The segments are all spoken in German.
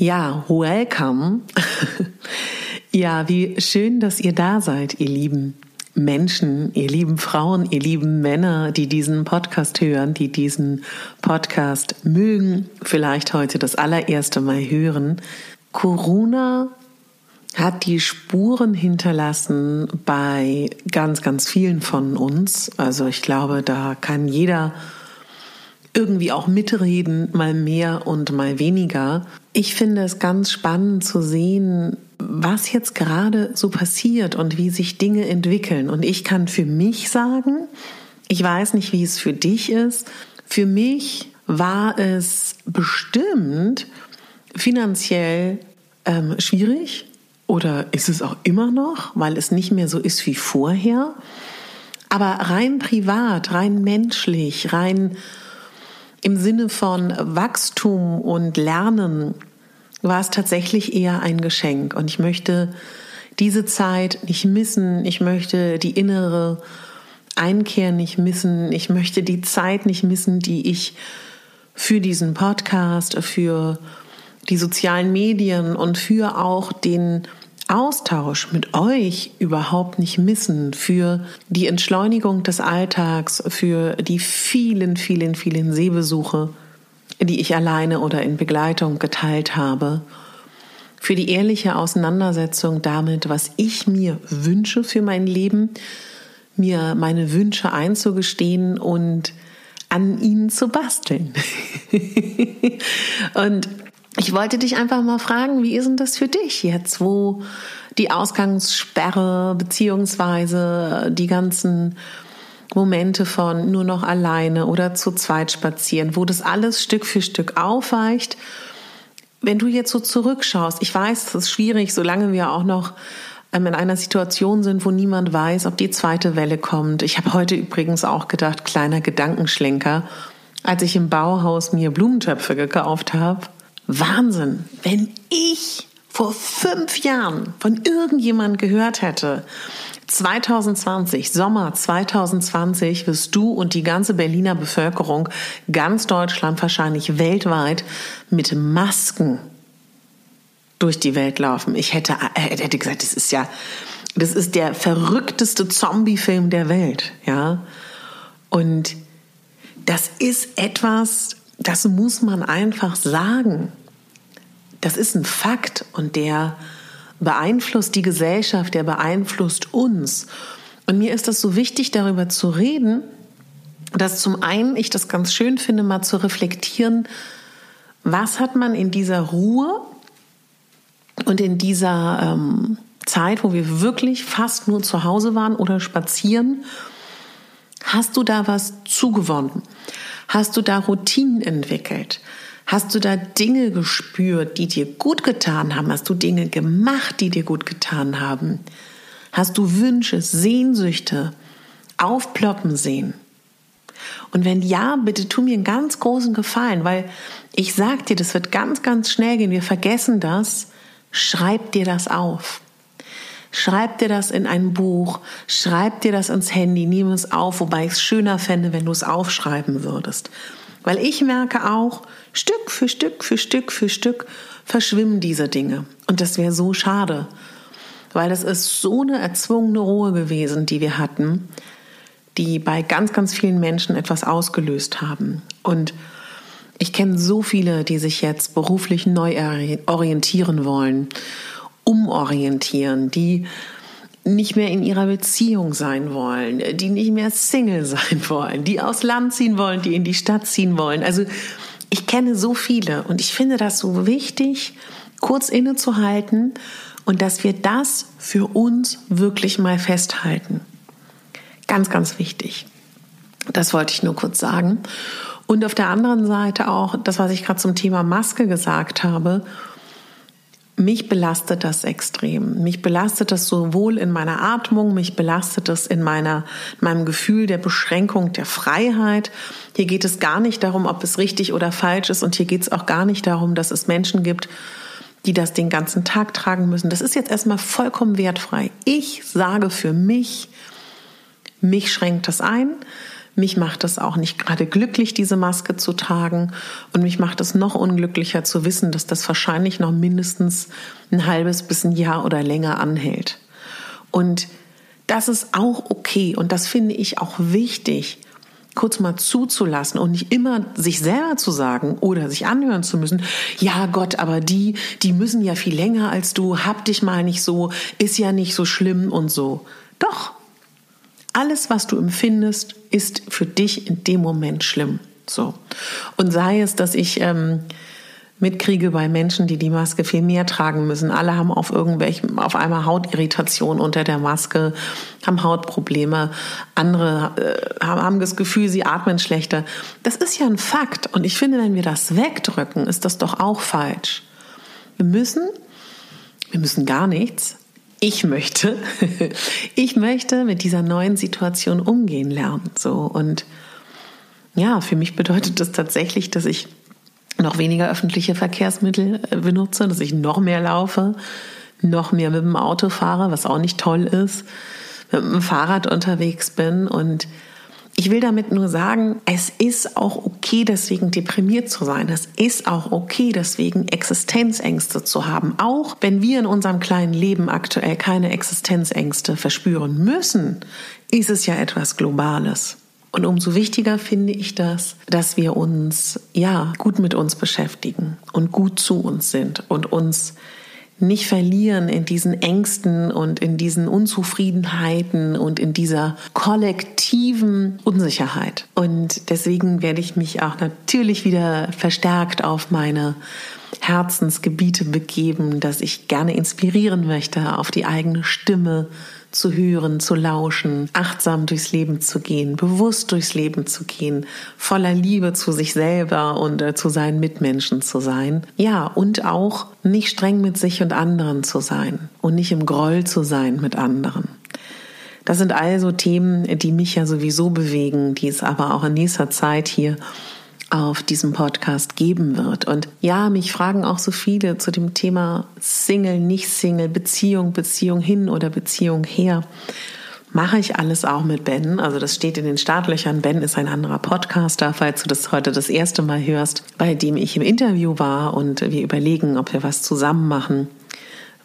Ja, welcome. ja, wie schön, dass ihr da seid, ihr lieben Menschen, ihr lieben Frauen, ihr lieben Männer, die diesen Podcast hören, die diesen Podcast mögen, vielleicht heute das allererste Mal hören. Corona hat die Spuren hinterlassen bei ganz, ganz vielen von uns. Also ich glaube, da kann jeder irgendwie auch mitreden, mal mehr und mal weniger. Ich finde es ganz spannend zu sehen, was jetzt gerade so passiert und wie sich Dinge entwickeln. Und ich kann für mich sagen, ich weiß nicht, wie es für dich ist. Für mich war es bestimmt finanziell ähm, schwierig oder ist es auch immer noch, weil es nicht mehr so ist wie vorher. Aber rein privat, rein menschlich, rein im Sinne von Wachstum und Lernen war es tatsächlich eher ein Geschenk. Und ich möchte diese Zeit nicht missen. Ich möchte die innere Einkehr nicht missen. Ich möchte die Zeit nicht missen, die ich für diesen Podcast, für die sozialen Medien und für auch den Austausch mit euch überhaupt nicht missen, für die Entschleunigung des Alltags, für die vielen, vielen, vielen Sehbesuche, die ich alleine oder in Begleitung geteilt habe, für die ehrliche Auseinandersetzung damit, was ich mir wünsche für mein Leben, mir meine Wünsche einzugestehen und an ihnen zu basteln. und ich wollte dich einfach mal fragen, wie ist denn das für dich jetzt, wo die Ausgangssperre beziehungsweise die ganzen Momente von nur noch alleine oder zu zweit spazieren, wo das alles Stück für Stück aufweicht. Wenn du jetzt so zurückschaust, ich weiß, es ist schwierig, solange wir auch noch ähm, in einer Situation sind, wo niemand weiß, ob die zweite Welle kommt. Ich habe heute übrigens auch gedacht, kleiner Gedankenschlenker, als ich im Bauhaus mir Blumentöpfe gekauft habe. Wahnsinn, wenn ich vor fünf Jahren von irgendjemand gehört hätte, 2020, Sommer 2020, wirst du und die ganze Berliner Bevölkerung, ganz Deutschland, wahrscheinlich weltweit mit Masken durch die Welt laufen. Ich hätte, äh, hätte gesagt, das ist ja, das ist der verrückteste Zombie-Film der Welt, ja. Und das ist etwas, das muss man einfach sagen. Das ist ein Fakt und der beeinflusst die Gesellschaft, der beeinflusst uns. Und mir ist das so wichtig, darüber zu reden, dass zum einen ich das ganz schön finde, mal zu reflektieren, was hat man in dieser Ruhe und in dieser ähm, Zeit, wo wir wirklich fast nur zu Hause waren oder spazieren, hast du da was zugewonnen? Hast du da Routinen entwickelt? Hast du da Dinge gespürt, die dir gut getan haben? Hast du Dinge gemacht, die dir gut getan haben? Hast du Wünsche, Sehnsüchte aufploppen sehen? Und wenn ja, bitte tu mir einen ganz großen Gefallen, weil ich sag dir, das wird ganz, ganz schnell gehen. Wir vergessen das. Schreib dir das auf. Schreib dir das in ein Buch, schreib dir das ins Handy, nimm es auf, wobei ich es schöner fände, wenn du es aufschreiben würdest. Weil ich merke auch, Stück für Stück für Stück für Stück verschwimmen diese Dinge. Und das wäre so schade, weil das ist so eine erzwungene Ruhe gewesen, die wir hatten, die bei ganz, ganz vielen Menschen etwas ausgelöst haben. Und ich kenne so viele, die sich jetzt beruflich neu orientieren wollen, umorientieren, die nicht mehr in ihrer Beziehung sein wollen, die nicht mehr Single sein wollen, die aus Land ziehen wollen, die in die Stadt ziehen wollen. Also ich kenne so viele und ich finde das so wichtig, kurz innezuhalten und dass wir das für uns wirklich mal festhalten. Ganz, ganz wichtig. Das wollte ich nur kurz sagen. Und auf der anderen Seite auch das, was ich gerade zum Thema Maske gesagt habe. Mich belastet das extrem. Mich belastet das sowohl in meiner Atmung, mich belastet das in meiner, meinem Gefühl der Beschränkung der Freiheit. Hier geht es gar nicht darum, ob es richtig oder falsch ist und hier geht es auch gar nicht darum, dass es Menschen gibt, die das den ganzen Tag tragen müssen. Das ist jetzt erstmal vollkommen wertfrei. Ich sage für mich, mich schränkt das ein. Mich macht es auch nicht gerade glücklich, diese Maske zu tragen. Und mich macht es noch unglücklicher zu wissen, dass das wahrscheinlich noch mindestens ein halbes bis ein Jahr oder länger anhält. Und das ist auch okay. Und das finde ich auch wichtig, kurz mal zuzulassen und nicht immer sich selber zu sagen oder sich anhören zu müssen, ja Gott, aber die, die müssen ja viel länger als du, hab dich mal nicht so, ist ja nicht so schlimm und so. Doch, alles, was du empfindest, ist für dich in dem Moment schlimm. So. Und sei es, dass ich ähm, mitkriege bei Menschen, die die Maske viel mehr tragen müssen. Alle haben auf irgendwelchen, auf einmal Hautirritation unter der Maske, haben Hautprobleme. Andere äh, haben das Gefühl, sie atmen schlechter. Das ist ja ein Fakt. Und ich finde, wenn wir das wegdrücken, ist das doch auch falsch. Wir müssen, wir müssen gar nichts, ich möchte, ich möchte mit dieser neuen Situation umgehen lernen. So und ja, für mich bedeutet das tatsächlich, dass ich noch weniger öffentliche Verkehrsmittel äh, benutze, dass ich noch mehr laufe, noch mehr mit dem Auto fahre, was auch nicht toll ist, mit dem Fahrrad unterwegs bin und ich will damit nur sagen, es ist auch okay, deswegen deprimiert zu sein. Es ist auch okay, deswegen Existenzängste zu haben. Auch wenn wir in unserem kleinen Leben aktuell keine Existenzängste verspüren müssen, ist es ja etwas Globales. Und umso wichtiger finde ich das, dass wir uns, ja, gut mit uns beschäftigen und gut zu uns sind und uns nicht verlieren in diesen Ängsten und in diesen Unzufriedenheiten und in dieser kollektiven Unsicherheit. Und deswegen werde ich mich auch natürlich wieder verstärkt auf meine Herzensgebiete begeben, dass ich gerne inspirieren möchte, auf die eigene Stimme zu hören, zu lauschen, achtsam durchs Leben zu gehen, bewusst durchs Leben zu gehen, voller Liebe zu sich selber und äh, zu seinen Mitmenschen zu sein. Ja, und auch nicht streng mit sich und anderen zu sein und nicht im Groll zu sein mit anderen. Das sind also Themen, die mich ja sowieso bewegen, die es aber auch in nächster Zeit hier auf diesem Podcast geben wird. Und ja, mich fragen auch so viele zu dem Thema Single, nicht Single, Beziehung, Beziehung hin oder Beziehung her. Mache ich alles auch mit Ben. Also das steht in den Startlöchern. Ben ist ein anderer Podcaster, falls du das heute das erste Mal hörst, bei dem ich im Interview war und wir überlegen, ob wir was zusammen machen.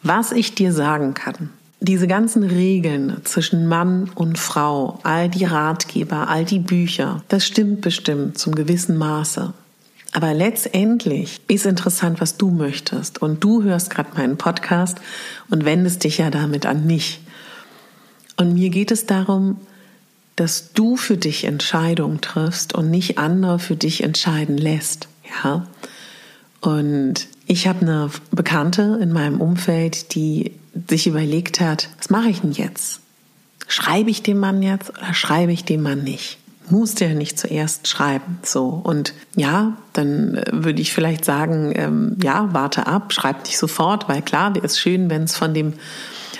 Was ich dir sagen kann, diese ganzen Regeln zwischen Mann und Frau, all die Ratgeber, all die Bücher, das stimmt bestimmt zum gewissen Maße. Aber letztendlich ist interessant, was du möchtest. Und du hörst gerade meinen Podcast und wendest dich ja damit an mich. Und mir geht es darum, dass du für dich Entscheidungen triffst und nicht andere für dich entscheiden lässt. Ja. Und ich habe eine Bekannte in meinem Umfeld, die sich überlegt hat, was mache ich denn jetzt? Schreibe ich dem Mann jetzt oder schreibe ich dem Mann nicht? Muss der nicht zuerst schreiben? So. Und ja, dann äh, würde ich vielleicht sagen, ähm, ja, warte ab, schreib nicht sofort, weil klar, wäre es schön, wenn es von dem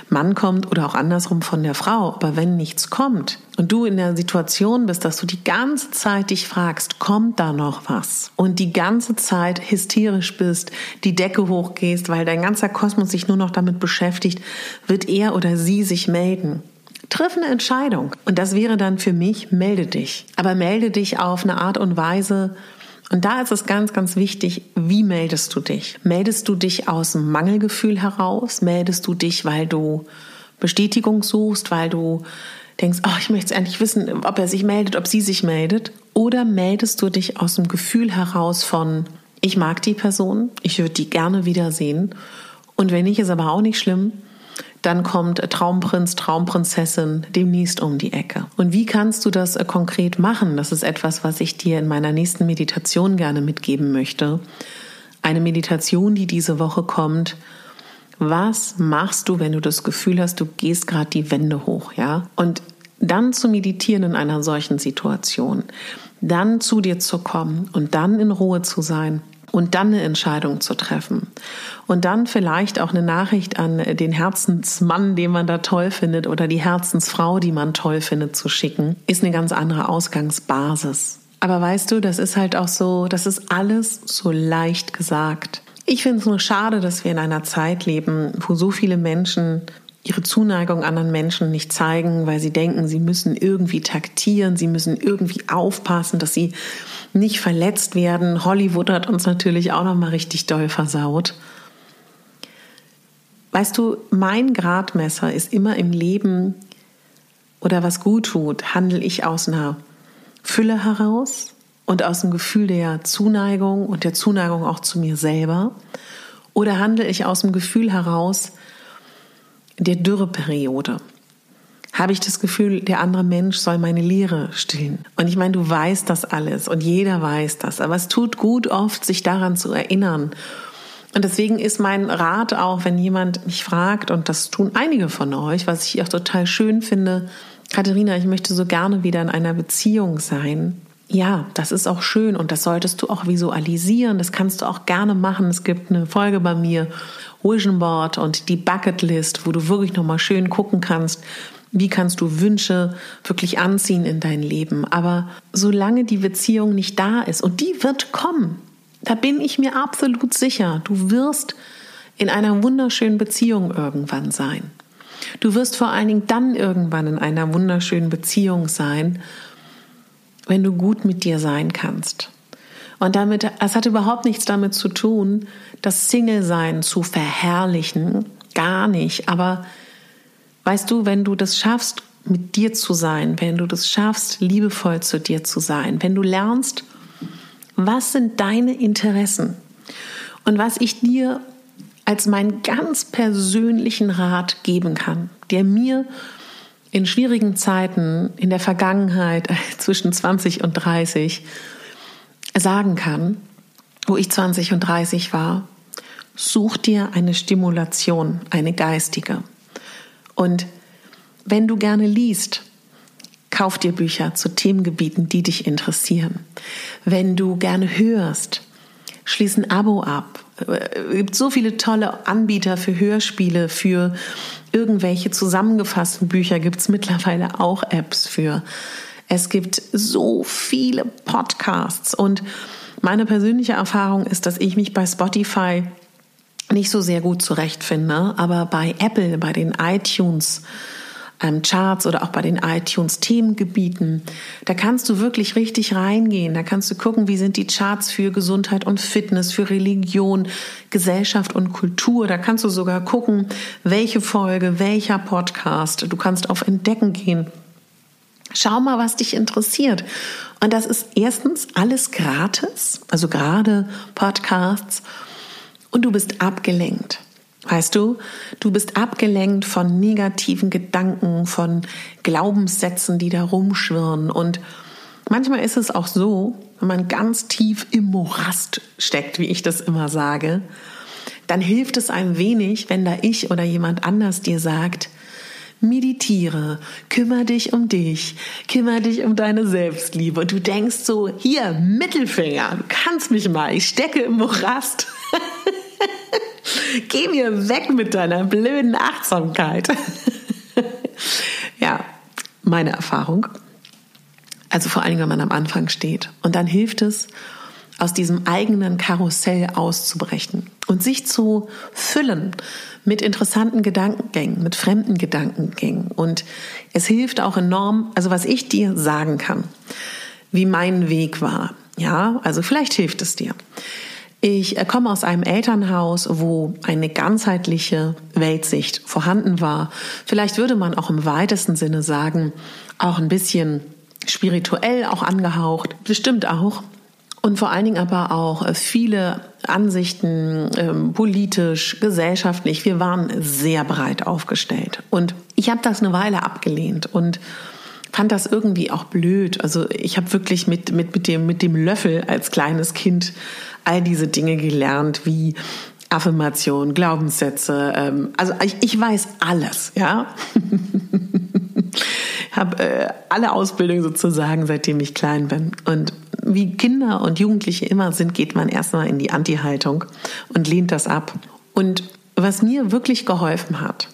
Mann kommt oder auch andersrum von der Frau. Aber wenn nichts kommt und du in der Situation bist, dass du die ganze Zeit dich fragst, kommt da noch was? Und die ganze Zeit hysterisch bist, die Decke hochgehst, weil dein ganzer Kosmos sich nur noch damit beschäftigt, wird er oder sie sich melden. Triff eine Entscheidung. Und das wäre dann für mich, melde dich. Aber melde dich auf eine Art und Weise, und da ist es ganz, ganz wichtig, wie meldest du dich? Meldest du dich aus dem Mangelgefühl heraus? Meldest du dich, weil du Bestätigung suchst, weil du denkst, oh, ich möchte endlich wissen, ob er sich meldet, ob sie sich meldet? Oder meldest du dich aus dem Gefühl heraus von, ich mag die Person, ich würde die gerne wiedersehen und wenn nicht, ist aber auch nicht schlimm, dann kommt Traumprinz, Traumprinzessin demnächst um die Ecke. Und wie kannst du das äh, konkret machen? Das ist etwas, was ich dir in meiner nächsten Meditation gerne mitgeben möchte. Eine Meditation, die diese Woche kommt. Was machst du, wenn du das Gefühl hast, du gehst gerade die Wände hoch, ja? Und dann zu meditieren in einer solchen Situation, dann zu dir zu kommen und dann in Ruhe zu sein und dann eine Entscheidung zu treffen. Und dann vielleicht auch eine Nachricht an den Herzensmann, den man da toll findet, oder die Herzensfrau, die man toll findet, zu schicken, ist eine ganz andere Ausgangsbasis. Aber weißt du, das ist halt auch so, das ist alles so leicht gesagt. Ich finde es nur schade, dass wir in einer Zeit leben, wo so viele Menschen ihre Zuneigung anderen Menschen nicht zeigen, weil sie denken, sie müssen irgendwie taktieren, sie müssen irgendwie aufpassen, dass sie nicht verletzt werden. Hollywood hat uns natürlich auch noch mal richtig doll versaut. Weißt du, mein Gradmesser ist immer im Leben oder was gut tut, handle ich aus einer Fülle heraus und aus dem Gefühl der Zuneigung und der Zuneigung auch zu mir selber oder handle ich aus dem Gefühl heraus, der Dürreperiode habe ich das Gefühl, der andere Mensch soll meine Leere stillen. Und ich meine, du weißt das alles und jeder weiß das, aber es tut gut oft, sich daran zu erinnern. Und deswegen ist mein Rat auch, wenn jemand mich fragt, und das tun einige von euch, was ich auch total schön finde, Katharina, ich möchte so gerne wieder in einer Beziehung sein. Ja, das ist auch schön und das solltest du auch visualisieren. Das kannst du auch gerne machen. Es gibt eine Folge bei mir, Vision Board und die Bucket List, wo du wirklich nochmal schön gucken kannst, wie kannst du Wünsche wirklich anziehen in dein Leben. Aber solange die Beziehung nicht da ist, und die wird kommen, da bin ich mir absolut sicher, du wirst in einer wunderschönen Beziehung irgendwann sein. Du wirst vor allen Dingen dann irgendwann in einer wunderschönen Beziehung sein, wenn du gut mit dir sein kannst. Und damit, es hat überhaupt nichts damit zu tun, das Single-Sein zu verherrlichen. Gar nicht. Aber weißt du, wenn du das schaffst, mit dir zu sein, wenn du das schaffst, liebevoll zu dir zu sein, wenn du lernst, was sind deine Interessen und was ich dir als meinen ganz persönlichen Rat geben kann, der mir in schwierigen Zeiten in der Vergangenheit zwischen 20 und 30 sagen kann, wo ich 20 und 30 war, such dir eine Stimulation, eine geistige. Und wenn du gerne liest, kauf dir Bücher zu Themengebieten, die dich interessieren. Wenn du gerne hörst, schließ ein Abo ab. Es gibt so viele tolle Anbieter für Hörspiele, für irgendwelche zusammengefassten Bücher gibt es mittlerweile auch Apps für. Es gibt so viele Podcasts und meine persönliche Erfahrung ist, dass ich mich bei Spotify nicht so sehr gut zurechtfinde, aber bei Apple, bei den iTunes ähm, Charts oder auch bei den iTunes Themengebieten, da kannst du wirklich richtig reingehen. Da kannst du gucken, wie sind die Charts für Gesundheit und Fitness, für Religion, Gesellschaft und Kultur. Da kannst du sogar gucken, welche Folge, welcher Podcast. Du kannst auf Entdecken gehen. Schau mal, was dich interessiert. Und das ist erstens alles gratis, also gerade Podcasts. Und du bist abgelenkt. Weißt du, du bist abgelenkt von negativen Gedanken, von Glaubenssätzen, die da rumschwirren. Und manchmal ist es auch so, wenn man ganz tief im Morast steckt, wie ich das immer sage, dann hilft es einem wenig, wenn da ich oder jemand anders dir sagt, meditiere, kümmere dich um dich, kümmere dich um deine Selbstliebe. Und du denkst so, hier, Mittelfinger, du kannst mich mal, ich stecke im Morast. Geh mir weg mit deiner blöden Achtsamkeit. ja, meine Erfahrung. Also vor allem, wenn man am Anfang steht. Und dann hilft es, aus diesem eigenen Karussell auszubrechen und sich zu füllen mit interessanten Gedankengängen, mit fremden Gedankengängen. Und es hilft auch enorm, also was ich dir sagen kann, wie mein Weg war. Ja, also vielleicht hilft es dir. Ich komme aus einem Elternhaus, wo eine ganzheitliche Weltsicht vorhanden war. Vielleicht würde man auch im weitesten Sinne sagen, auch ein bisschen spirituell auch angehaucht. Bestimmt auch und vor allen Dingen aber auch viele Ansichten ähm, politisch, gesellschaftlich. Wir waren sehr breit aufgestellt. Und ich habe das eine Weile abgelehnt und fand das irgendwie auch blöd. Also ich habe wirklich mit, mit, mit, dem, mit dem Löffel als kleines Kind all diese Dinge gelernt, wie Affirmation, Glaubenssätze. Ähm, also ich, ich weiß alles, ja. habe äh, alle Ausbildungen sozusagen, seitdem ich klein bin. Und wie Kinder und Jugendliche immer sind, geht man erstmal in die Anti-Haltung und lehnt das ab. Und was mir wirklich geholfen hat,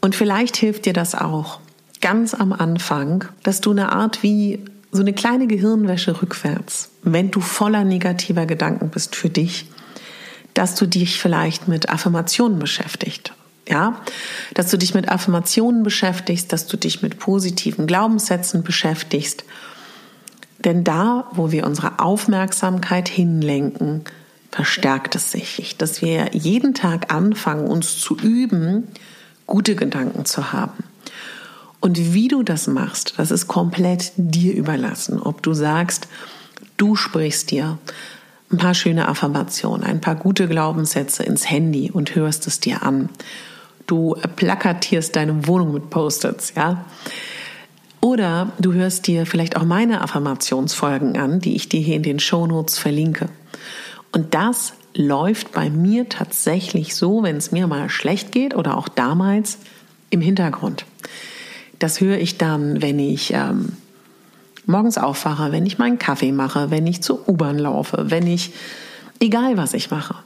und vielleicht hilft dir das auch, ganz am Anfang, dass du eine Art wie so eine kleine Gehirnwäsche rückwärts, wenn du voller negativer Gedanken bist für dich, dass du dich vielleicht mit Affirmationen beschäftigt. Ja, dass du dich mit Affirmationen beschäftigst, dass du dich mit positiven Glaubenssätzen beschäftigst denn da, wo wir unsere Aufmerksamkeit hinlenken, verstärkt es sich, dass wir jeden Tag anfangen, uns zu üben, gute Gedanken zu haben. Und wie du das machst, das ist komplett dir überlassen. Ob du sagst, du sprichst dir ein paar schöne Affirmationen, ein paar gute Glaubenssätze ins Handy und hörst es dir an. Du plakatierst deine Wohnung mit Post-its, ja. Oder du hörst dir vielleicht auch meine Affirmationsfolgen an, die ich dir hier in den Shownotes verlinke. Und das läuft bei mir tatsächlich so, wenn es mir mal schlecht geht oder auch damals im Hintergrund. Das höre ich dann, wenn ich ähm, morgens aufwache, wenn ich meinen Kaffee mache, wenn ich zur U-Bahn laufe, wenn ich, egal was ich mache.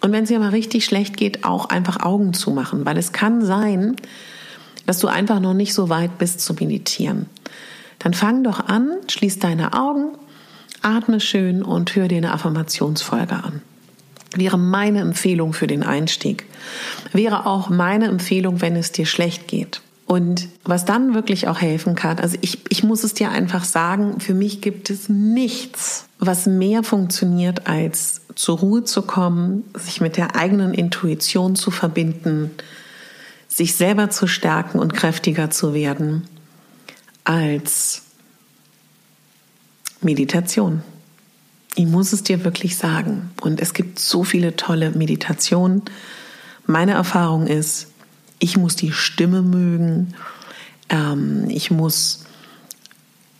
Und wenn es mir mal richtig schlecht geht, auch einfach Augen zu machen, weil es kann sein, dass du einfach noch nicht so weit bist zu meditieren. Dann fang doch an, schließ deine Augen, atme schön und hör dir eine Affirmationsfolge an. Wäre meine Empfehlung für den Einstieg. Wäre auch meine Empfehlung, wenn es dir schlecht geht. Und was dann wirklich auch helfen kann, also ich, ich muss es dir einfach sagen, für mich gibt es nichts, was mehr funktioniert, als zur Ruhe zu kommen, sich mit der eigenen Intuition zu verbinden, sich selber zu stärken und kräftiger zu werden als Meditation. Ich muss es dir wirklich sagen. Und es gibt so viele tolle Meditationen. Meine Erfahrung ist, ich muss die Stimme mögen. Ähm, ich muss,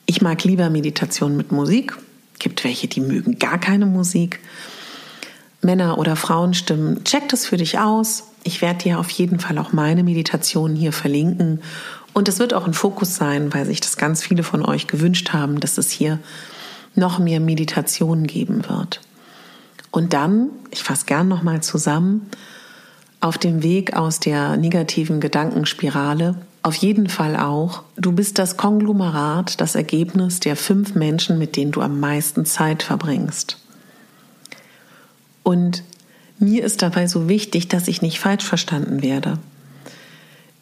ich mag lieber Meditation mit Musik. Gibt welche, die mögen gar keine Musik. Männer- oder Frauenstimmen. Check das für dich aus. Ich werde dir auf jeden Fall auch meine Meditation hier verlinken. Und es wird auch ein Fokus sein, weil sich das ganz viele von euch gewünscht haben, dass es hier noch mehr Meditationen geben wird. Und dann, ich fasse gern nochmal zusammen, auf dem Weg aus der negativen Gedankenspirale, auf jeden Fall auch, du bist das Konglomerat, das Ergebnis der fünf Menschen, mit denen du am meisten Zeit verbringst. Und mir ist dabei so wichtig, dass ich nicht falsch verstanden werde.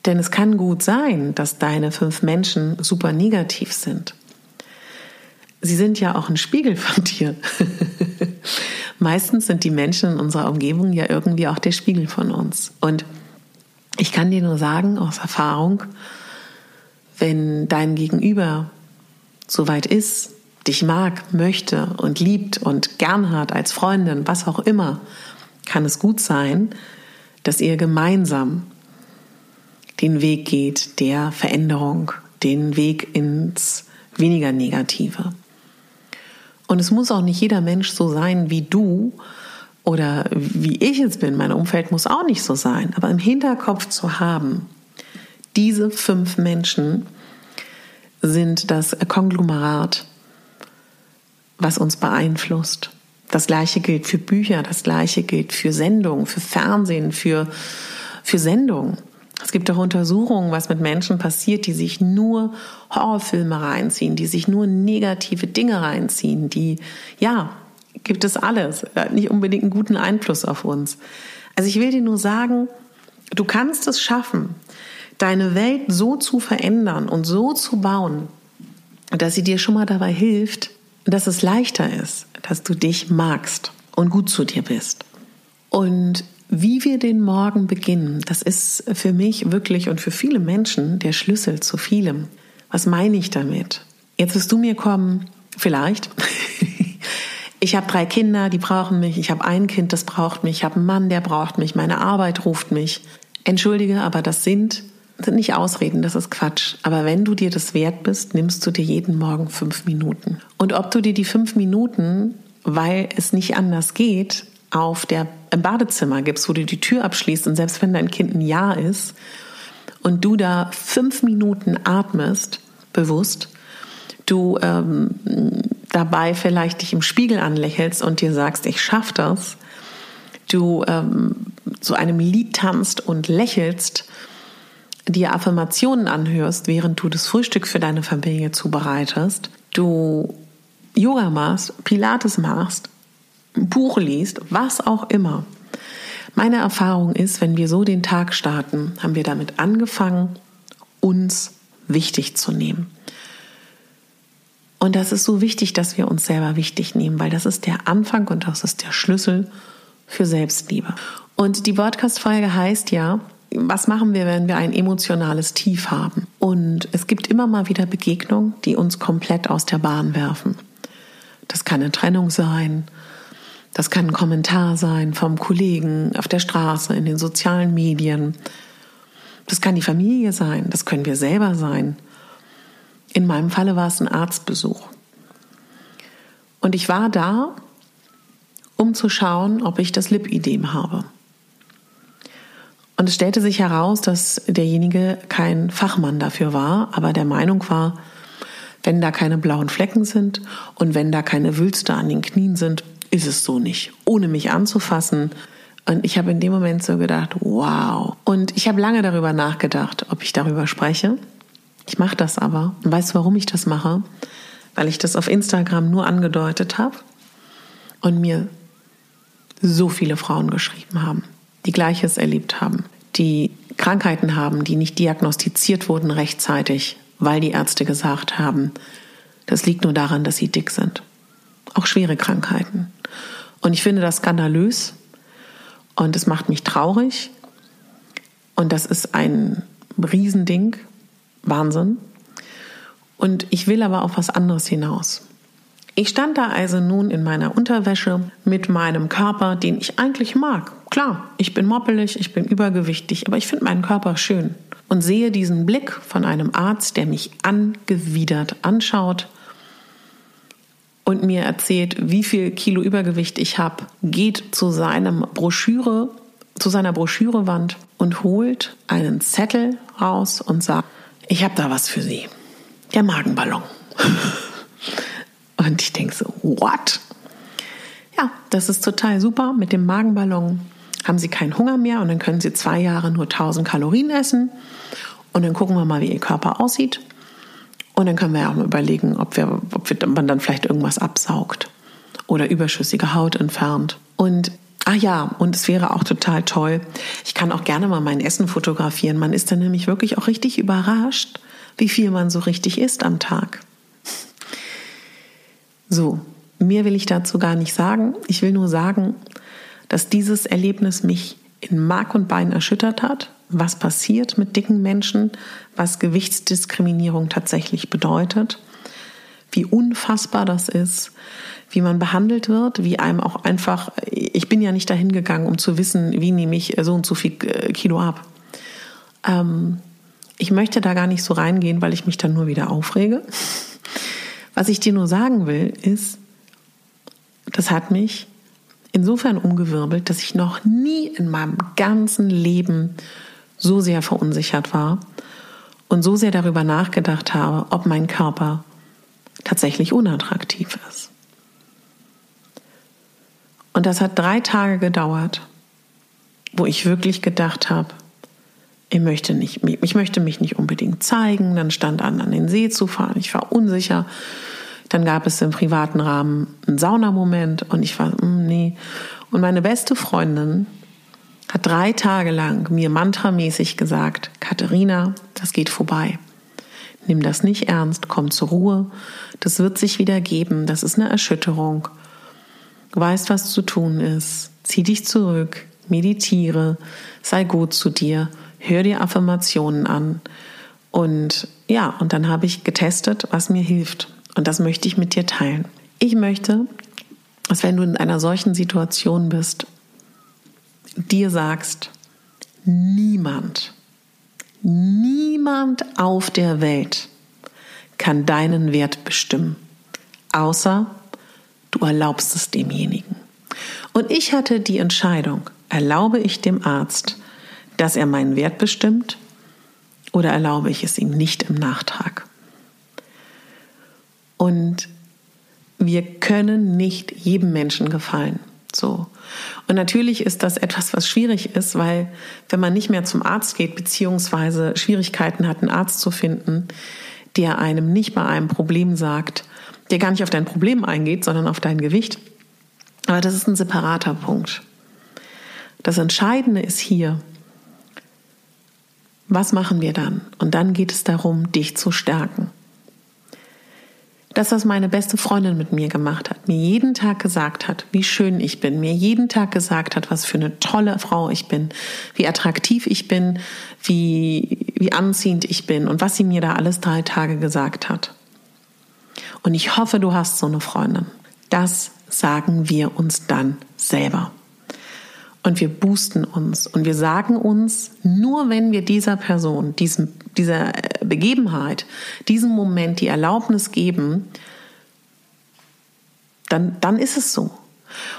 Denn es kann gut sein, dass deine fünf Menschen super negativ sind. Sie sind ja auch ein Spiegel von dir. Meistens sind die Menschen in unserer Umgebung ja irgendwie auch der Spiegel von uns. Und ich kann dir nur sagen, aus Erfahrung, wenn dein Gegenüber so weit ist, dich mag, möchte und liebt und gern hat als Freundin, was auch immer, kann es gut sein, dass ihr gemeinsam den Weg geht der Veränderung, den Weg ins weniger Negative. Und es muss auch nicht jeder Mensch so sein wie du oder wie ich es bin. Mein Umfeld muss auch nicht so sein. Aber im Hinterkopf zu haben, diese fünf Menschen sind das Konglomerat, was uns beeinflusst, Das gleiche gilt für Bücher, das gleiche gilt für Sendungen, für Fernsehen, für, für Sendungen. Es gibt auch Untersuchungen, was mit Menschen passiert, die sich nur Horrorfilme reinziehen, die sich nur negative Dinge reinziehen, die, ja, gibt es alles, nicht unbedingt einen guten Einfluss auf uns. Also ich will dir nur sagen, du kannst es schaffen, deine Welt so zu verändern und so zu bauen, dass sie dir schon mal dabei hilft, dass es leichter ist, dass du dich magst und gut zu dir bist. Und wie wir den Morgen beginnen, das ist für mich wirklich und für viele Menschen der Schlüssel zu vielem. Was meine ich damit? Jetzt wirst du mir kommen, vielleicht. Ich habe drei Kinder, die brauchen mich. Ich habe ein Kind, das braucht mich. Ich habe einen Mann, der braucht mich. Meine Arbeit ruft mich. Entschuldige, aber das sind, sind nicht Ausreden, das ist Quatsch. Aber wenn du dir das wert bist, nimmst du dir jeden Morgen fünf Minuten. Und ob du dir die fünf Minuten, weil es nicht anders geht, auf der, im Badezimmer gibst, wo du die Tür abschließt und selbst wenn dein Kind ein Jahr ist und du da fünf Minuten atmest, bewusst, du ähm, dabei vielleicht dich im Spiegel anlächelst und dir sagst, ich schaff das, du ähm, zu einem Lied tanzt und lächelst, dir Affirmationen anhörst, während du das Frühstück für deine Familie zubereitest, du Yoga machst, Pilates machst, Buch liest, was auch immer. Meine Erfahrung ist, wenn wir so den Tag starten, haben wir damit angefangen, uns wichtig zu nehmen. Und das ist so wichtig, dass wir uns selber wichtig nehmen, weil das ist der Anfang und das ist der Schlüssel für Selbstliebe. Und die Podcast-Folge heißt ja, was machen wir, wenn wir ein emotionales Tief haben? Und es gibt immer mal wieder Begegnungen, die uns komplett aus der Bahn werfen. Das kann eine Trennung sein, das kann ein Kommentar sein vom Kollegen auf der Straße, in den sozialen Medien. Das kann die Familie sein, das können wir selber sein. In meinem Falle war es ein Arztbesuch. Und ich war da, um zu schauen, ob ich das Lipidem habe. Und es stellte sich heraus, dass derjenige kein Fachmann dafür war, aber der Meinung war, wenn da keine blauen Flecken sind und wenn da keine Wülste an den Knien sind, ist es so nicht. Ohne mich anzufassen. Und ich habe in dem Moment so gedacht, wow. Und ich habe lange darüber nachgedacht, ob ich darüber spreche. Ich mache das aber. Und weißt du, warum ich das mache? Weil ich das auf Instagram nur angedeutet habe und mir so viele Frauen geschrieben haben, die Gleiches erlebt haben, die Krankheiten haben, die nicht diagnostiziert wurden rechtzeitig, weil die Ärzte gesagt haben, das liegt nur daran, dass sie dick sind. Auch schwere Krankheiten. Und ich finde das skandalös und es macht mich traurig. Und das ist ein Riesending, Wahnsinn. Und ich will aber auf was anderes hinaus. Ich stand da also nun in meiner Unterwäsche mit meinem Körper, den ich eigentlich mag. Klar, ich bin moppelig, ich bin übergewichtig, aber ich finde meinen Körper schön. Und sehe diesen Blick von einem Arzt, der mich angewidert anschaut und mir erzählt, wie viel Kilo Übergewicht ich habe, geht zu seinem Broschüre, zu seiner Broschürewand und holt einen Zettel raus und sagt, ich habe da was für Sie. Der Magenballon. und ich denke so, what? Ja, das ist total super. Mit dem Magenballon haben Sie keinen Hunger mehr und dann können Sie zwei Jahre nur 1000 Kalorien essen. Und dann gucken wir mal, wie Ihr Körper aussieht. Und dann können wir ja auch mal überlegen, ob, wir, ob wir, man dann vielleicht irgendwas absaugt oder überschüssige Haut entfernt. Und Ah ja, und es wäre auch total toll. Ich kann auch gerne mal mein Essen fotografieren. Man ist dann nämlich wirklich auch richtig überrascht, wie viel man so richtig isst am Tag. So, mehr will ich dazu gar nicht sagen. Ich will nur sagen, dass dieses Erlebnis mich in Mark und Bein erschüttert hat was passiert mit dicken Menschen, was Gewichtsdiskriminierung tatsächlich bedeutet, wie unfassbar das ist, wie man behandelt wird, wie einem auch einfach, ich bin ja nicht dahin gegangen, um zu wissen, wie nehme ich so und so viel äh, Kilo ab. Ähm, ich möchte da gar nicht so reingehen, weil ich mich dann nur wieder aufrege. Was ich dir nur sagen will, ist, das hat mich insofern umgewirbelt, dass ich noch nie in meinem ganzen Leben so sehr verunsichert war und so sehr darüber nachgedacht habe, ob mein Körper tatsächlich unattraktiv ist. Und das hat drei Tage gedauert, wo ich wirklich gedacht habe, ich möchte, nicht, ich möchte mich nicht unbedingt zeigen. Dann stand an, an den See zu fahren. Ich war unsicher. Dann gab es im privaten Rahmen einen Saunamoment und ich war, mm, nee. Und meine beste Freundin hat drei Tage lang mir mantramäßig gesagt, Katharina, das geht vorbei. Nimm das nicht ernst, komm zur Ruhe. Das wird sich wieder geben. Das ist eine Erschütterung. Du weißt, was zu tun ist. Zieh dich zurück, meditiere, sei gut zu dir, hör dir Affirmationen an. Und ja, und dann habe ich getestet, was mir hilft. Und das möchte ich mit dir teilen. Ich möchte, dass wenn du in einer solchen Situation bist, dir sagst, niemand, niemand auf der Welt kann deinen Wert bestimmen, außer du erlaubst es demjenigen. Und ich hatte die Entscheidung, erlaube ich dem Arzt, dass er meinen Wert bestimmt oder erlaube ich es ihm nicht im Nachtrag? Und wir können nicht jedem Menschen gefallen. So. Und natürlich ist das etwas, was schwierig ist, weil wenn man nicht mehr zum Arzt geht, beziehungsweise Schwierigkeiten hat, einen Arzt zu finden, der einem nicht bei einem Problem sagt, der gar nicht auf dein Problem eingeht, sondern auf dein Gewicht. Aber das ist ein separater Punkt. Das Entscheidende ist hier, was machen wir dann? Und dann geht es darum, dich zu stärken. Das, was meine beste Freundin mit mir gemacht hat, mir jeden Tag gesagt hat, wie schön ich bin, mir jeden Tag gesagt hat, was für eine tolle Frau ich bin, wie attraktiv ich bin, wie, wie anziehend ich bin und was sie mir da alles drei Tage gesagt hat. Und ich hoffe, du hast so eine Freundin. Das sagen wir uns dann selber. Und wir boosten uns und wir sagen uns, nur wenn wir dieser Person, diesem, dieser Begebenheit, diesem Moment die Erlaubnis geben, dann, dann ist es so.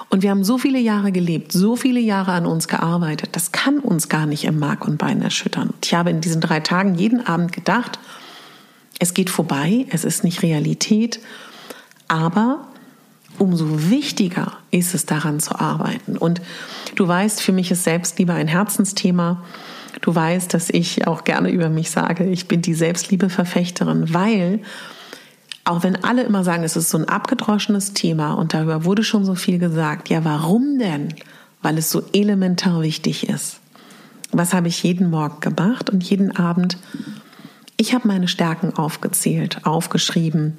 Und wir haben so viele Jahre gelebt, so viele Jahre an uns gearbeitet, das kann uns gar nicht im Mark und Bein erschüttern. Ich habe in diesen drei Tagen jeden Abend gedacht, es geht vorbei, es ist nicht Realität, aber umso wichtiger ist es daran zu arbeiten. Und du weißt, für mich ist Selbstliebe ein Herzensthema. Du weißt, dass ich auch gerne über mich sage, ich bin die Selbstliebeverfechterin, weil auch wenn alle immer sagen, es ist so ein abgedroschenes Thema und darüber wurde schon so viel gesagt, ja, warum denn? Weil es so elementar wichtig ist. Was habe ich jeden Morgen gemacht und jeden Abend? Ich habe meine Stärken aufgezählt, aufgeschrieben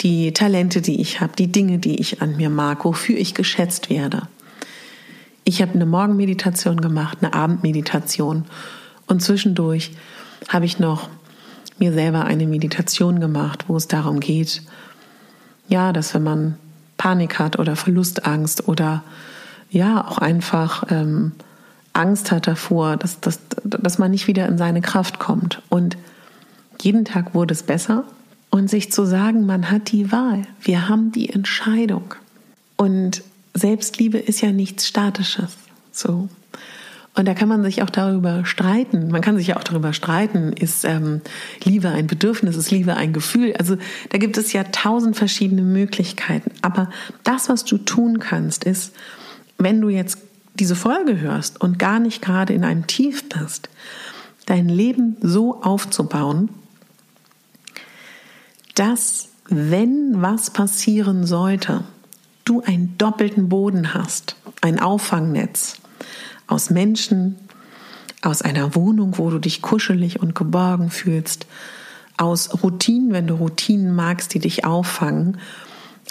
die Talente, die ich habe, die Dinge, die ich an mir mag, wofür ich geschätzt werde. Ich habe eine Morgenmeditation gemacht, eine Abendmeditation und zwischendurch habe ich noch mir selber eine Meditation gemacht, wo es darum geht, ja, dass wenn man Panik hat oder Verlustangst oder ja auch einfach ähm, Angst hat davor, dass, dass, dass man nicht wieder in seine Kraft kommt. Und jeden Tag wurde es besser und sich zu sagen, man hat die Wahl, wir haben die Entscheidung. Und Selbstliebe ist ja nichts Statisches. So. Und da kann man sich auch darüber streiten. Man kann sich ja auch darüber streiten, ist ähm, Liebe ein Bedürfnis, ist Liebe ein Gefühl. Also da gibt es ja tausend verschiedene Möglichkeiten. Aber das, was du tun kannst, ist, wenn du jetzt diese Folge hörst und gar nicht gerade in einem Tief bist, dein Leben so aufzubauen, dass, wenn was passieren sollte, du einen doppelten Boden hast, ein Auffangnetz aus Menschen, aus einer Wohnung, wo du dich kuschelig und geborgen fühlst, aus Routinen, wenn du Routinen magst, die dich auffangen,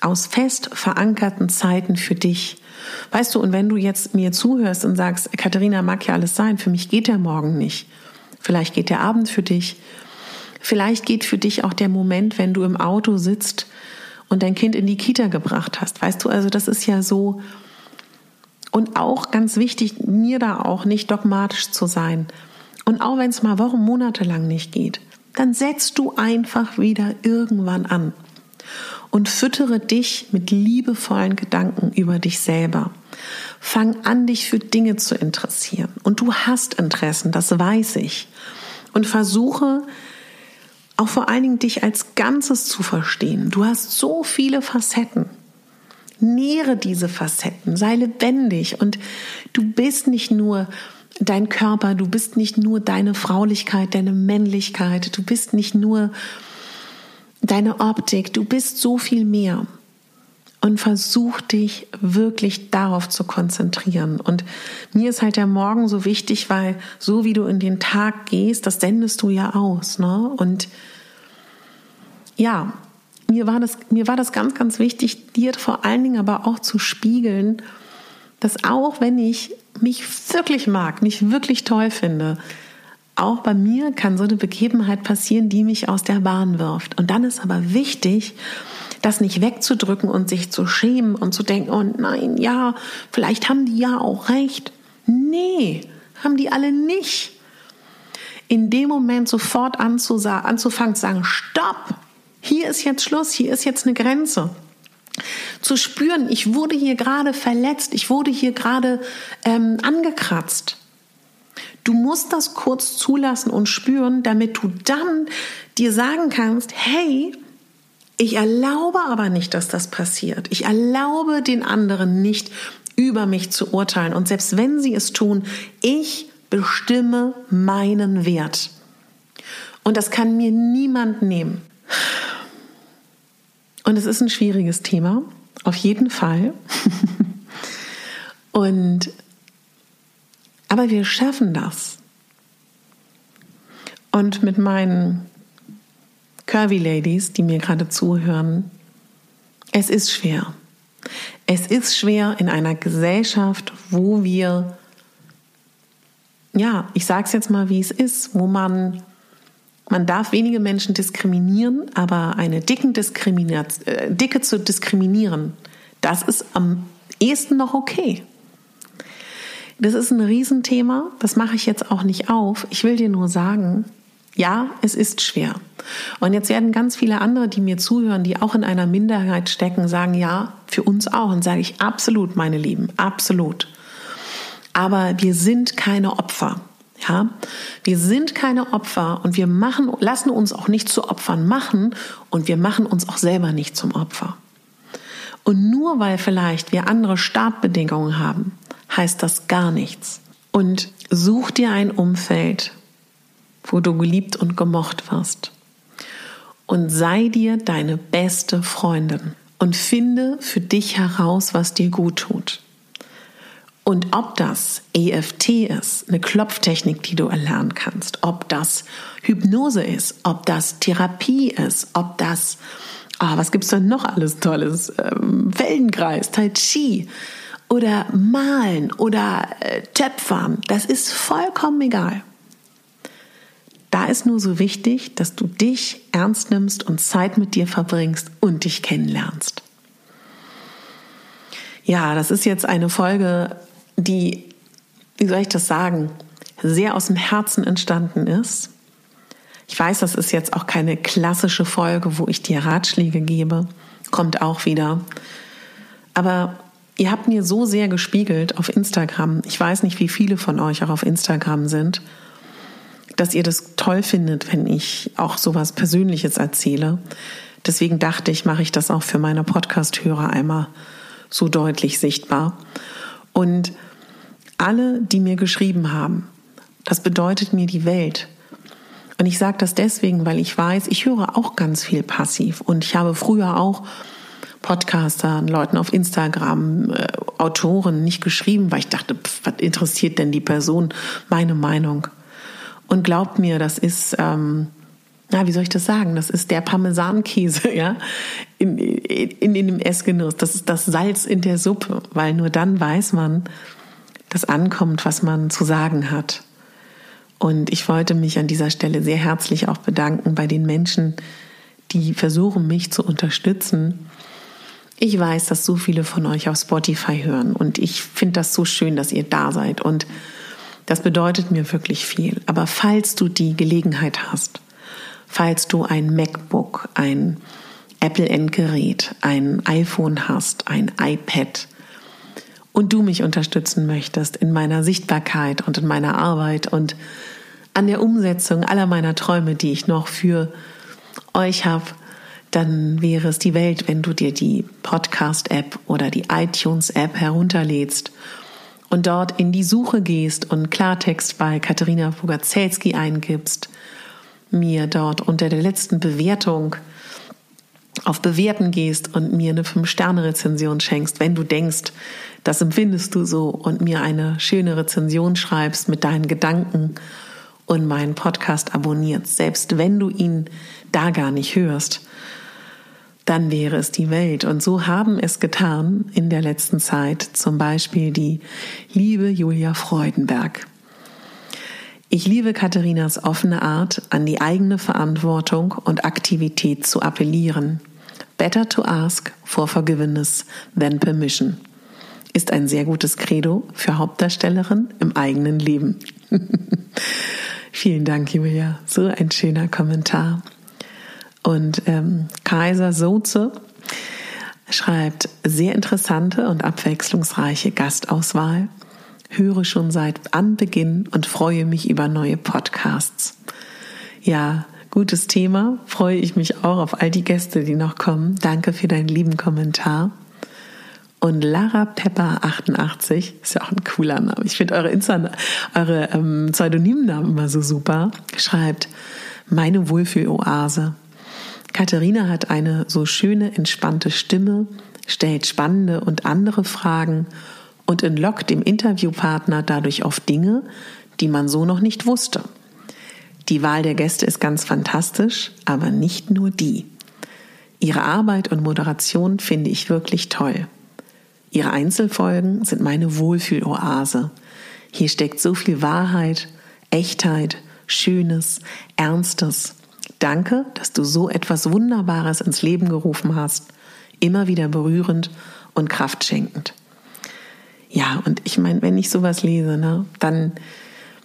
aus fest verankerten Zeiten für dich. Weißt du, und wenn du jetzt mir zuhörst und sagst, Katharina, mag ja alles sein, für mich geht der Morgen nicht, vielleicht geht der Abend für dich, Vielleicht geht für dich auch der Moment, wenn du im Auto sitzt und dein Kind in die Kita gebracht hast. Weißt du, also das ist ja so. Und auch ganz wichtig, mir da auch nicht dogmatisch zu sein. Und auch wenn es mal Wochen, Monate lang nicht geht, dann setzt du einfach wieder irgendwann an und füttere dich mit liebevollen Gedanken über dich selber. Fang an, dich für Dinge zu interessieren. Und du hast Interessen, das weiß ich. Und versuche auch vor allen Dingen dich als Ganzes zu verstehen. Du hast so viele Facetten. Nähre diese Facetten, sei lebendig und du bist nicht nur dein Körper, du bist nicht nur deine Fraulichkeit, deine Männlichkeit, du bist nicht nur deine Optik, du bist so viel mehr. Und versuch dich wirklich darauf zu konzentrieren. Und mir ist halt der Morgen so wichtig, weil so wie du in den Tag gehst, das sendest du ja aus. Ne? Und ja, mir war, das, mir war das ganz, ganz wichtig, dir vor allen Dingen aber auch zu spiegeln, dass auch wenn ich mich wirklich mag, mich wirklich toll finde, auch bei mir kann so eine Begebenheit passieren, die mich aus der Bahn wirft. Und dann ist aber wichtig, das nicht wegzudrücken und sich zu schämen und zu denken, oh nein, ja, vielleicht haben die ja auch recht. Nee, haben die alle nicht. In dem Moment sofort anzufangen zu sagen, stopp, hier ist jetzt Schluss, hier ist jetzt eine Grenze zu spüren, ich wurde hier gerade verletzt, ich wurde hier gerade ähm, angekratzt. Du musst das kurz zulassen und spüren, damit du dann dir sagen kannst, hey, ich erlaube aber nicht, dass das passiert. Ich erlaube den anderen nicht über mich zu urteilen. Und selbst wenn sie es tun, ich bestimme meinen Wert. Und das kann mir niemand nehmen. Und es ist ein schwieriges Thema, auf jeden Fall. Und aber wir schaffen das. Und mit meinen Curvy Ladies, die mir gerade zuhören, es ist schwer. Es ist schwer in einer Gesellschaft, wo wir, ja, ich sage es jetzt mal, wie es ist, wo man man darf wenige Menschen diskriminieren, aber eine Dicken äh, Dicke zu diskriminieren, das ist am ehesten noch okay. Das ist ein Riesenthema, das mache ich jetzt auch nicht auf. Ich will dir nur sagen, ja, es ist schwer. Und jetzt werden ganz viele andere, die mir zuhören, die auch in einer Minderheit stecken, sagen, ja, für uns auch. Und sage ich, absolut, meine Lieben, absolut. Aber wir sind keine Opfer. Ja, wir sind keine Opfer und wir machen, lassen uns auch nicht zu Opfern machen und wir machen uns auch selber nicht zum Opfer. Und nur weil vielleicht wir andere Startbedingungen haben, heißt das gar nichts. Und such dir ein Umfeld, wo du geliebt und gemocht wirst. Und sei dir deine beste Freundin und finde für dich heraus, was dir gut tut. Und ob das EFT ist, eine Klopftechnik, die du erlernen kannst, ob das Hypnose ist, ob das Therapie ist, ob das, oh, was gibt's denn noch alles Tolles? Ähm, Feldenkreis, Tai Chi oder Malen oder äh, Töpfern, das ist vollkommen egal. Da ist nur so wichtig, dass du dich ernst nimmst und Zeit mit dir verbringst und dich kennenlernst. Ja, das ist jetzt eine Folge die, wie soll ich das sagen, sehr aus dem Herzen entstanden ist. Ich weiß, das ist jetzt auch keine klassische Folge, wo ich dir Ratschläge gebe, kommt auch wieder. Aber ihr habt mir so sehr gespiegelt auf Instagram. Ich weiß nicht, wie viele von euch auch auf Instagram sind, dass ihr das toll findet, wenn ich auch sowas Persönliches erzähle. Deswegen dachte ich, mache ich das auch für meine Podcast-Hörer einmal so deutlich sichtbar. Und alle, die mir geschrieben haben, das bedeutet mir die Welt. Und ich sage das deswegen, weil ich weiß, ich höre auch ganz viel passiv. Und ich habe früher auch Podcastern, Leuten auf Instagram, äh, Autoren nicht geschrieben, weil ich dachte, pff, was interessiert denn die Person meine Meinung? Und glaubt mir, das ist, ähm, na, wie soll ich das sagen? Das ist der Parmesankäse, ja, in, in, in dem Essgenuss. Das ist das Salz in der Suppe, weil nur dann weiß man, dass ankommt, was man zu sagen hat. Und ich wollte mich an dieser Stelle sehr herzlich auch bedanken bei den Menschen, die versuchen, mich zu unterstützen. Ich weiß, dass so viele von euch auf Spotify hören und ich finde das so schön, dass ihr da seid und das bedeutet mir wirklich viel. Aber falls du die Gelegenheit hast, falls du ein MacBook, ein Apple-Endgerät, ein iPhone hast, ein iPad und du mich unterstützen möchtest in meiner Sichtbarkeit und in meiner Arbeit und an der Umsetzung aller meiner Träume, die ich noch für euch habe, dann wäre es die Welt, wenn du dir die Podcast-App oder die iTunes-App herunterlädst und dort in die Suche gehst und Klartext bei Katharina Fugazelski eingibst, mir dort unter der letzten Bewertung auf Bewerten gehst und mir eine 5-Sterne-Rezension schenkst, wenn du denkst, das empfindest du so und mir eine schöne Rezension schreibst mit deinen Gedanken und meinen Podcast abonnierst, selbst wenn du ihn da gar nicht hörst, dann wäre es die Welt. Und so haben es getan in der letzten Zeit zum Beispiel die liebe Julia Freudenberg. Ich liebe Katharinas offene Art, an die eigene Verantwortung und Aktivität zu appellieren. Better to ask for forgiveness than permission ist ein sehr gutes Credo für Hauptdarstellerin im eigenen Leben. Vielen Dank, Julia. So ein schöner Kommentar. Und ähm, Kaiser Soze schreibt, sehr interessante und abwechslungsreiche Gastauswahl. Höre schon seit Anbeginn und freue mich über neue Podcasts. Ja, gutes Thema. Freue ich mich auch auf all die Gäste, die noch kommen. Danke für deinen lieben Kommentar. Und Lara Pepper 88, ist ja auch ein cooler Name. Ich finde eure, eure ähm, Pseudonymnamen immer so super. Schreibt, meine Wohlfühloase. Katharina hat eine so schöne, entspannte Stimme, stellt spannende und andere Fragen und entlockt dem Interviewpartner dadurch oft Dinge, die man so noch nicht wusste. Die Wahl der Gäste ist ganz fantastisch, aber nicht nur die. Ihre Arbeit und Moderation finde ich wirklich toll. Ihre Einzelfolgen sind meine Wohlfühloase. Hier steckt so viel Wahrheit, Echtheit, Schönes, Ernstes Danke, dass du so etwas Wunderbares ins Leben gerufen hast. Immer wieder berührend und kraftschenkend. Ja, und ich meine, wenn ich sowas lese, ne, dann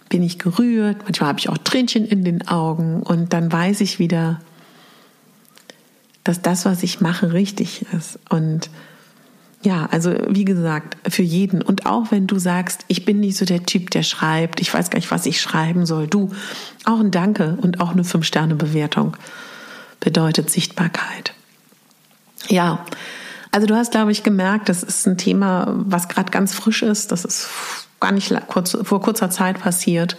bin ich gerührt. Manchmal habe ich auch Tränchen in den Augen und dann weiß ich wieder, dass das, was ich mache, richtig ist. Und ja, also wie gesagt, für jeden. Und auch wenn du sagst, ich bin nicht so der Typ, der schreibt, ich weiß gar nicht, was ich schreiben soll. Du, auch ein Danke und auch eine Fünf-Sterne-Bewertung bedeutet Sichtbarkeit. Ja, also du hast, glaube ich, gemerkt, das ist ein Thema, was gerade ganz frisch ist. Das ist gar nicht kurz, vor kurzer Zeit passiert.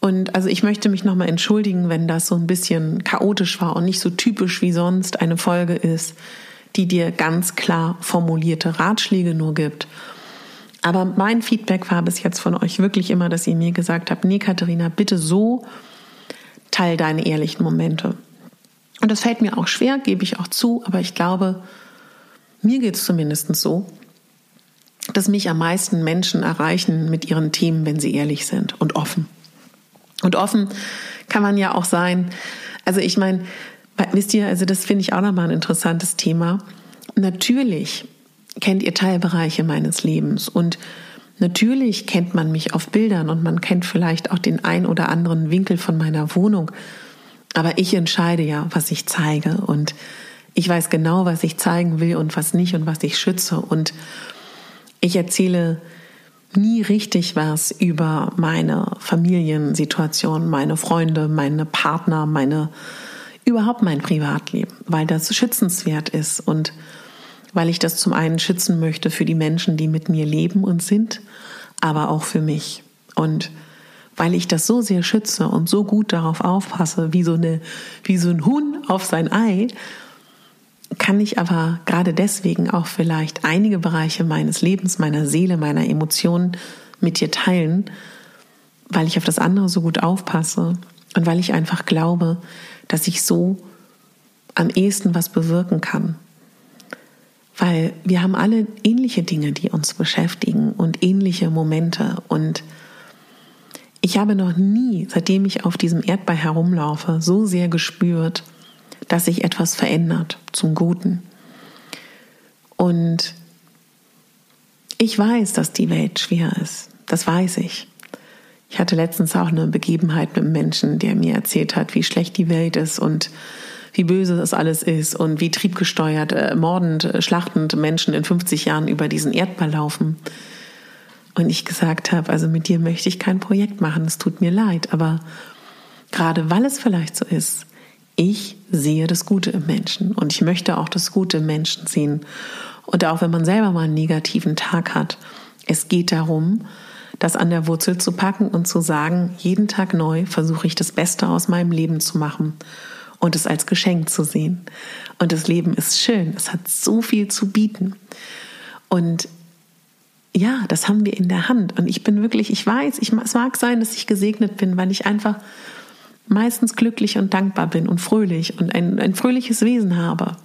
Und also ich möchte mich nochmal entschuldigen, wenn das so ein bisschen chaotisch war und nicht so typisch wie sonst eine Folge ist die dir ganz klar formulierte Ratschläge nur gibt. Aber mein Feedback war bis jetzt von euch wirklich immer, dass ihr mir gesagt habt, nee, Katharina, bitte so teil deine ehrlichen Momente. Und das fällt mir auch schwer, gebe ich auch zu, aber ich glaube, mir geht es zumindest so, dass mich am meisten Menschen erreichen mit ihren Themen, wenn sie ehrlich sind und offen. Und offen kann man ja auch sein. Also ich meine, Wisst ihr, also das finde ich auch nochmal ein interessantes Thema. Natürlich kennt ihr Teilbereiche meines Lebens und natürlich kennt man mich auf Bildern und man kennt vielleicht auch den ein oder anderen Winkel von meiner Wohnung. Aber ich entscheide ja, was ich zeige und ich weiß genau, was ich zeigen will und was nicht und was ich schütze. Und ich erzähle nie richtig was über meine Familiensituation, meine Freunde, meine Partner, meine überhaupt mein Privatleben, weil das schützenswert ist und weil ich das zum einen schützen möchte für die Menschen, die mit mir leben und sind, aber auch für mich. Und weil ich das so sehr schütze und so gut darauf aufpasse, wie so, eine, wie so ein Huhn auf sein Ei, kann ich aber gerade deswegen auch vielleicht einige Bereiche meines Lebens, meiner Seele, meiner Emotionen mit dir teilen, weil ich auf das andere so gut aufpasse und weil ich einfach glaube, dass ich so am ehesten was bewirken kann. Weil wir haben alle ähnliche Dinge, die uns beschäftigen und ähnliche Momente. Und ich habe noch nie, seitdem ich auf diesem Erdball herumlaufe, so sehr gespürt, dass sich etwas verändert zum Guten. Und ich weiß, dass die Welt schwer ist. Das weiß ich. Ich hatte letztens auch eine Begebenheit mit einem Menschen, der mir erzählt hat, wie schlecht die Welt ist und wie böse das alles ist und wie triebgesteuert, äh, mordend, äh, schlachtend Menschen in 50 Jahren über diesen Erdball laufen. Und ich gesagt habe, also mit dir möchte ich kein Projekt machen, es tut mir leid, aber gerade weil es vielleicht so ist, Ich sehe das Gute im Menschen und ich möchte auch das Gute im Menschen sehen. Und auch wenn man selber mal einen negativen Tag hat, es geht darum, das an der Wurzel zu packen und zu sagen, jeden Tag neu versuche ich das Beste aus meinem Leben zu machen und es als Geschenk zu sehen. Und das Leben ist schön, es hat so viel zu bieten. Und ja, das haben wir in der Hand. Und ich bin wirklich, ich weiß, ich, es mag sein, dass ich gesegnet bin, weil ich einfach meistens glücklich und dankbar bin und fröhlich und ein, ein fröhliches Wesen habe.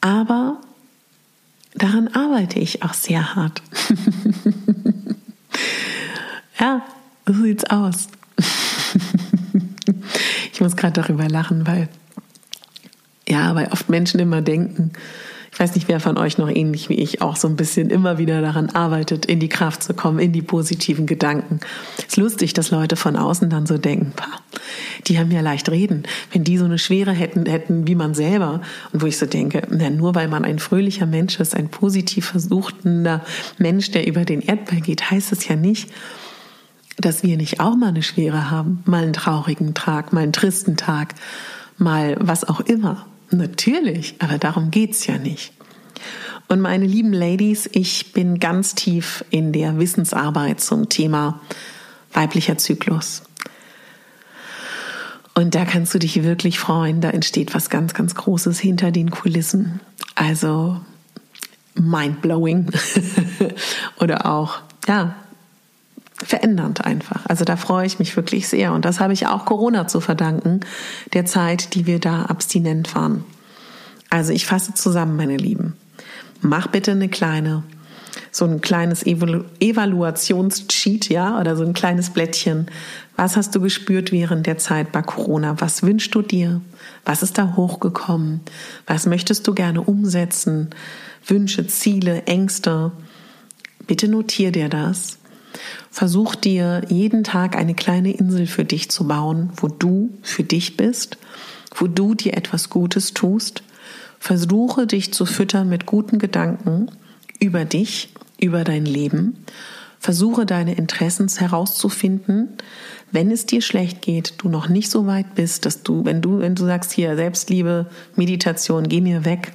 Aber daran arbeite ich auch sehr hart. ja, so sieht's aus. ich muss gerade darüber lachen, weil ja, weil oft Menschen immer denken, ich weiß nicht, wer von euch noch ähnlich wie ich auch so ein bisschen immer wieder daran arbeitet, in die Kraft zu kommen, in die positiven Gedanken. Es ist lustig, dass Leute von außen dann so denken, pah, die haben ja leicht reden. Wenn die so eine Schwere hätten, hätten wie man selber. Und wo ich so denke, na, nur weil man ein fröhlicher Mensch ist, ein positiv versuchtender Mensch, der über den Erdball geht, heißt es ja nicht, dass wir nicht auch mal eine Schwere haben, mal einen traurigen Tag, mal einen tristen Tag, mal was auch immer. Natürlich, aber darum geht's ja nicht. Und meine lieben Ladies, ich bin ganz tief in der Wissensarbeit zum Thema weiblicher Zyklus. Und da kannst du dich wirklich freuen, da entsteht was ganz, ganz Großes hinter den Kulissen. Also mind-blowing oder auch, ja, verändernd einfach. Also da freue ich mich wirklich sehr. Und das habe ich auch Corona zu verdanken, der Zeit, die wir da abstinent waren. Also ich fasse zusammen, meine Lieben. Mach bitte eine kleine, so ein kleines Evalu Evaluationscheat, ja, oder so ein kleines Blättchen. Was hast du gespürt während der Zeit bei Corona? Was wünschst du dir? Was ist da hochgekommen? Was möchtest du gerne umsetzen? Wünsche, Ziele, Ängste? Bitte notier dir das Versuch dir jeden Tag eine kleine Insel für dich zu bauen, wo du für dich bist, wo du dir etwas Gutes tust. Versuche dich zu füttern mit guten Gedanken über dich, über dein Leben. Versuche deine Interessen herauszufinden. Wenn es dir schlecht geht, du noch nicht so weit bist, dass du, wenn du, wenn du sagst hier Selbstliebe, Meditation, geh mir weg,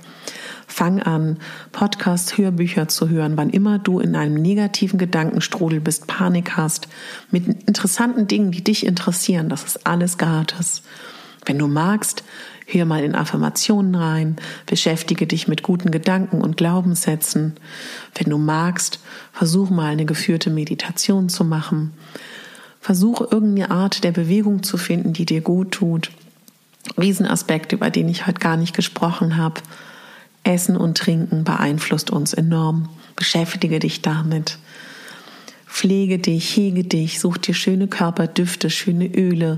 Fang an, Podcasts, Hörbücher zu hören, wann immer du in einem negativen Gedankenstrudel bist, Panik hast, mit interessanten Dingen, die dich interessieren. Das ist alles gratis. Wenn du magst, hör mal in Affirmationen rein, beschäftige dich mit guten Gedanken und Glaubenssätzen. Wenn du magst, versuch mal eine geführte Meditation zu machen. Versuche irgendeine Art der Bewegung zu finden, die dir gut tut. Riesenaspekt, über den ich heute gar nicht gesprochen habe. Essen und Trinken beeinflusst uns enorm. Beschäftige dich damit. Pflege dich, hege dich, such dir schöne Körperdüfte, schöne Öle.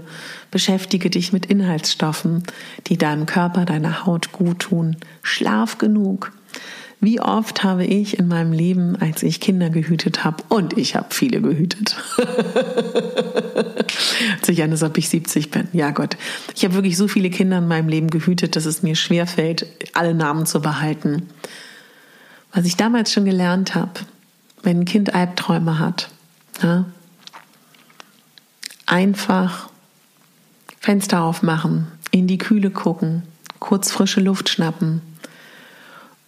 Beschäftige dich mit Inhaltsstoffen, die deinem Körper, deiner Haut gut tun. Schlaf genug. Wie oft habe ich in meinem Leben, als ich Kinder gehütet habe, und ich habe viele gehütet, hört sich an, als ob ich 70 bin. Ja Gott, ich habe wirklich so viele Kinder in meinem Leben gehütet, dass es mir schwerfällt, alle Namen zu behalten. Was ich damals schon gelernt habe, wenn ein Kind Albträume hat, ja, einfach Fenster aufmachen, in die Kühle gucken, kurz frische Luft schnappen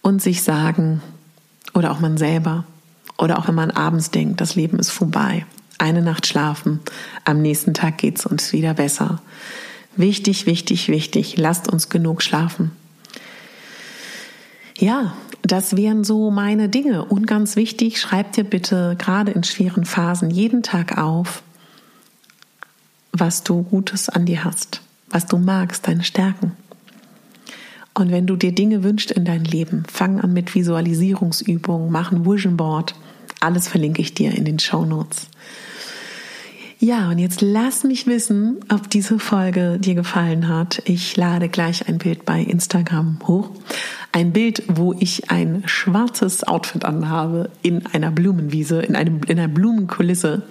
und sich sagen, oder auch man selber, oder auch wenn man abends denkt, das Leben ist vorbei, eine Nacht schlafen, am nächsten Tag geht es uns wieder besser. Wichtig, wichtig, wichtig, lasst uns genug schlafen. Ja, das wären so meine Dinge. Und ganz wichtig, schreib dir bitte gerade in schweren Phasen jeden Tag auf, was du Gutes an dir hast, was du magst, deine Stärken. Und wenn du dir Dinge wünschst in dein Leben, fang an mit Visualisierungsübungen, mach ein Vision Board. Alles verlinke ich dir in den Show Notes. Ja, und jetzt lass mich wissen, ob diese Folge dir gefallen hat. Ich lade gleich ein Bild bei Instagram hoch. Ein Bild, wo ich ein schwarzes Outfit anhabe in einer Blumenwiese, in, einem, in einer Blumenkulisse,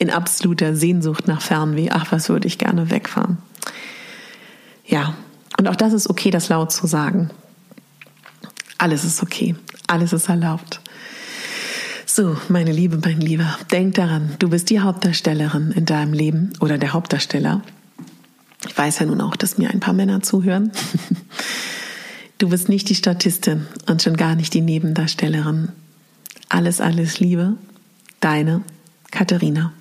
in absoluter Sehnsucht nach Fernweh. Ach, was würde ich gerne wegfahren. Ja, und auch das ist okay, das laut zu sagen. Alles ist okay. Alles ist erlaubt. So, meine Liebe, mein Lieber, denk daran, du bist die Hauptdarstellerin in deinem Leben oder der Hauptdarsteller. Ich weiß ja nun auch, dass mir ein paar Männer zuhören. Du bist nicht die Statistin und schon gar nicht die Nebendarstellerin. Alles, alles Liebe, deine Katharina.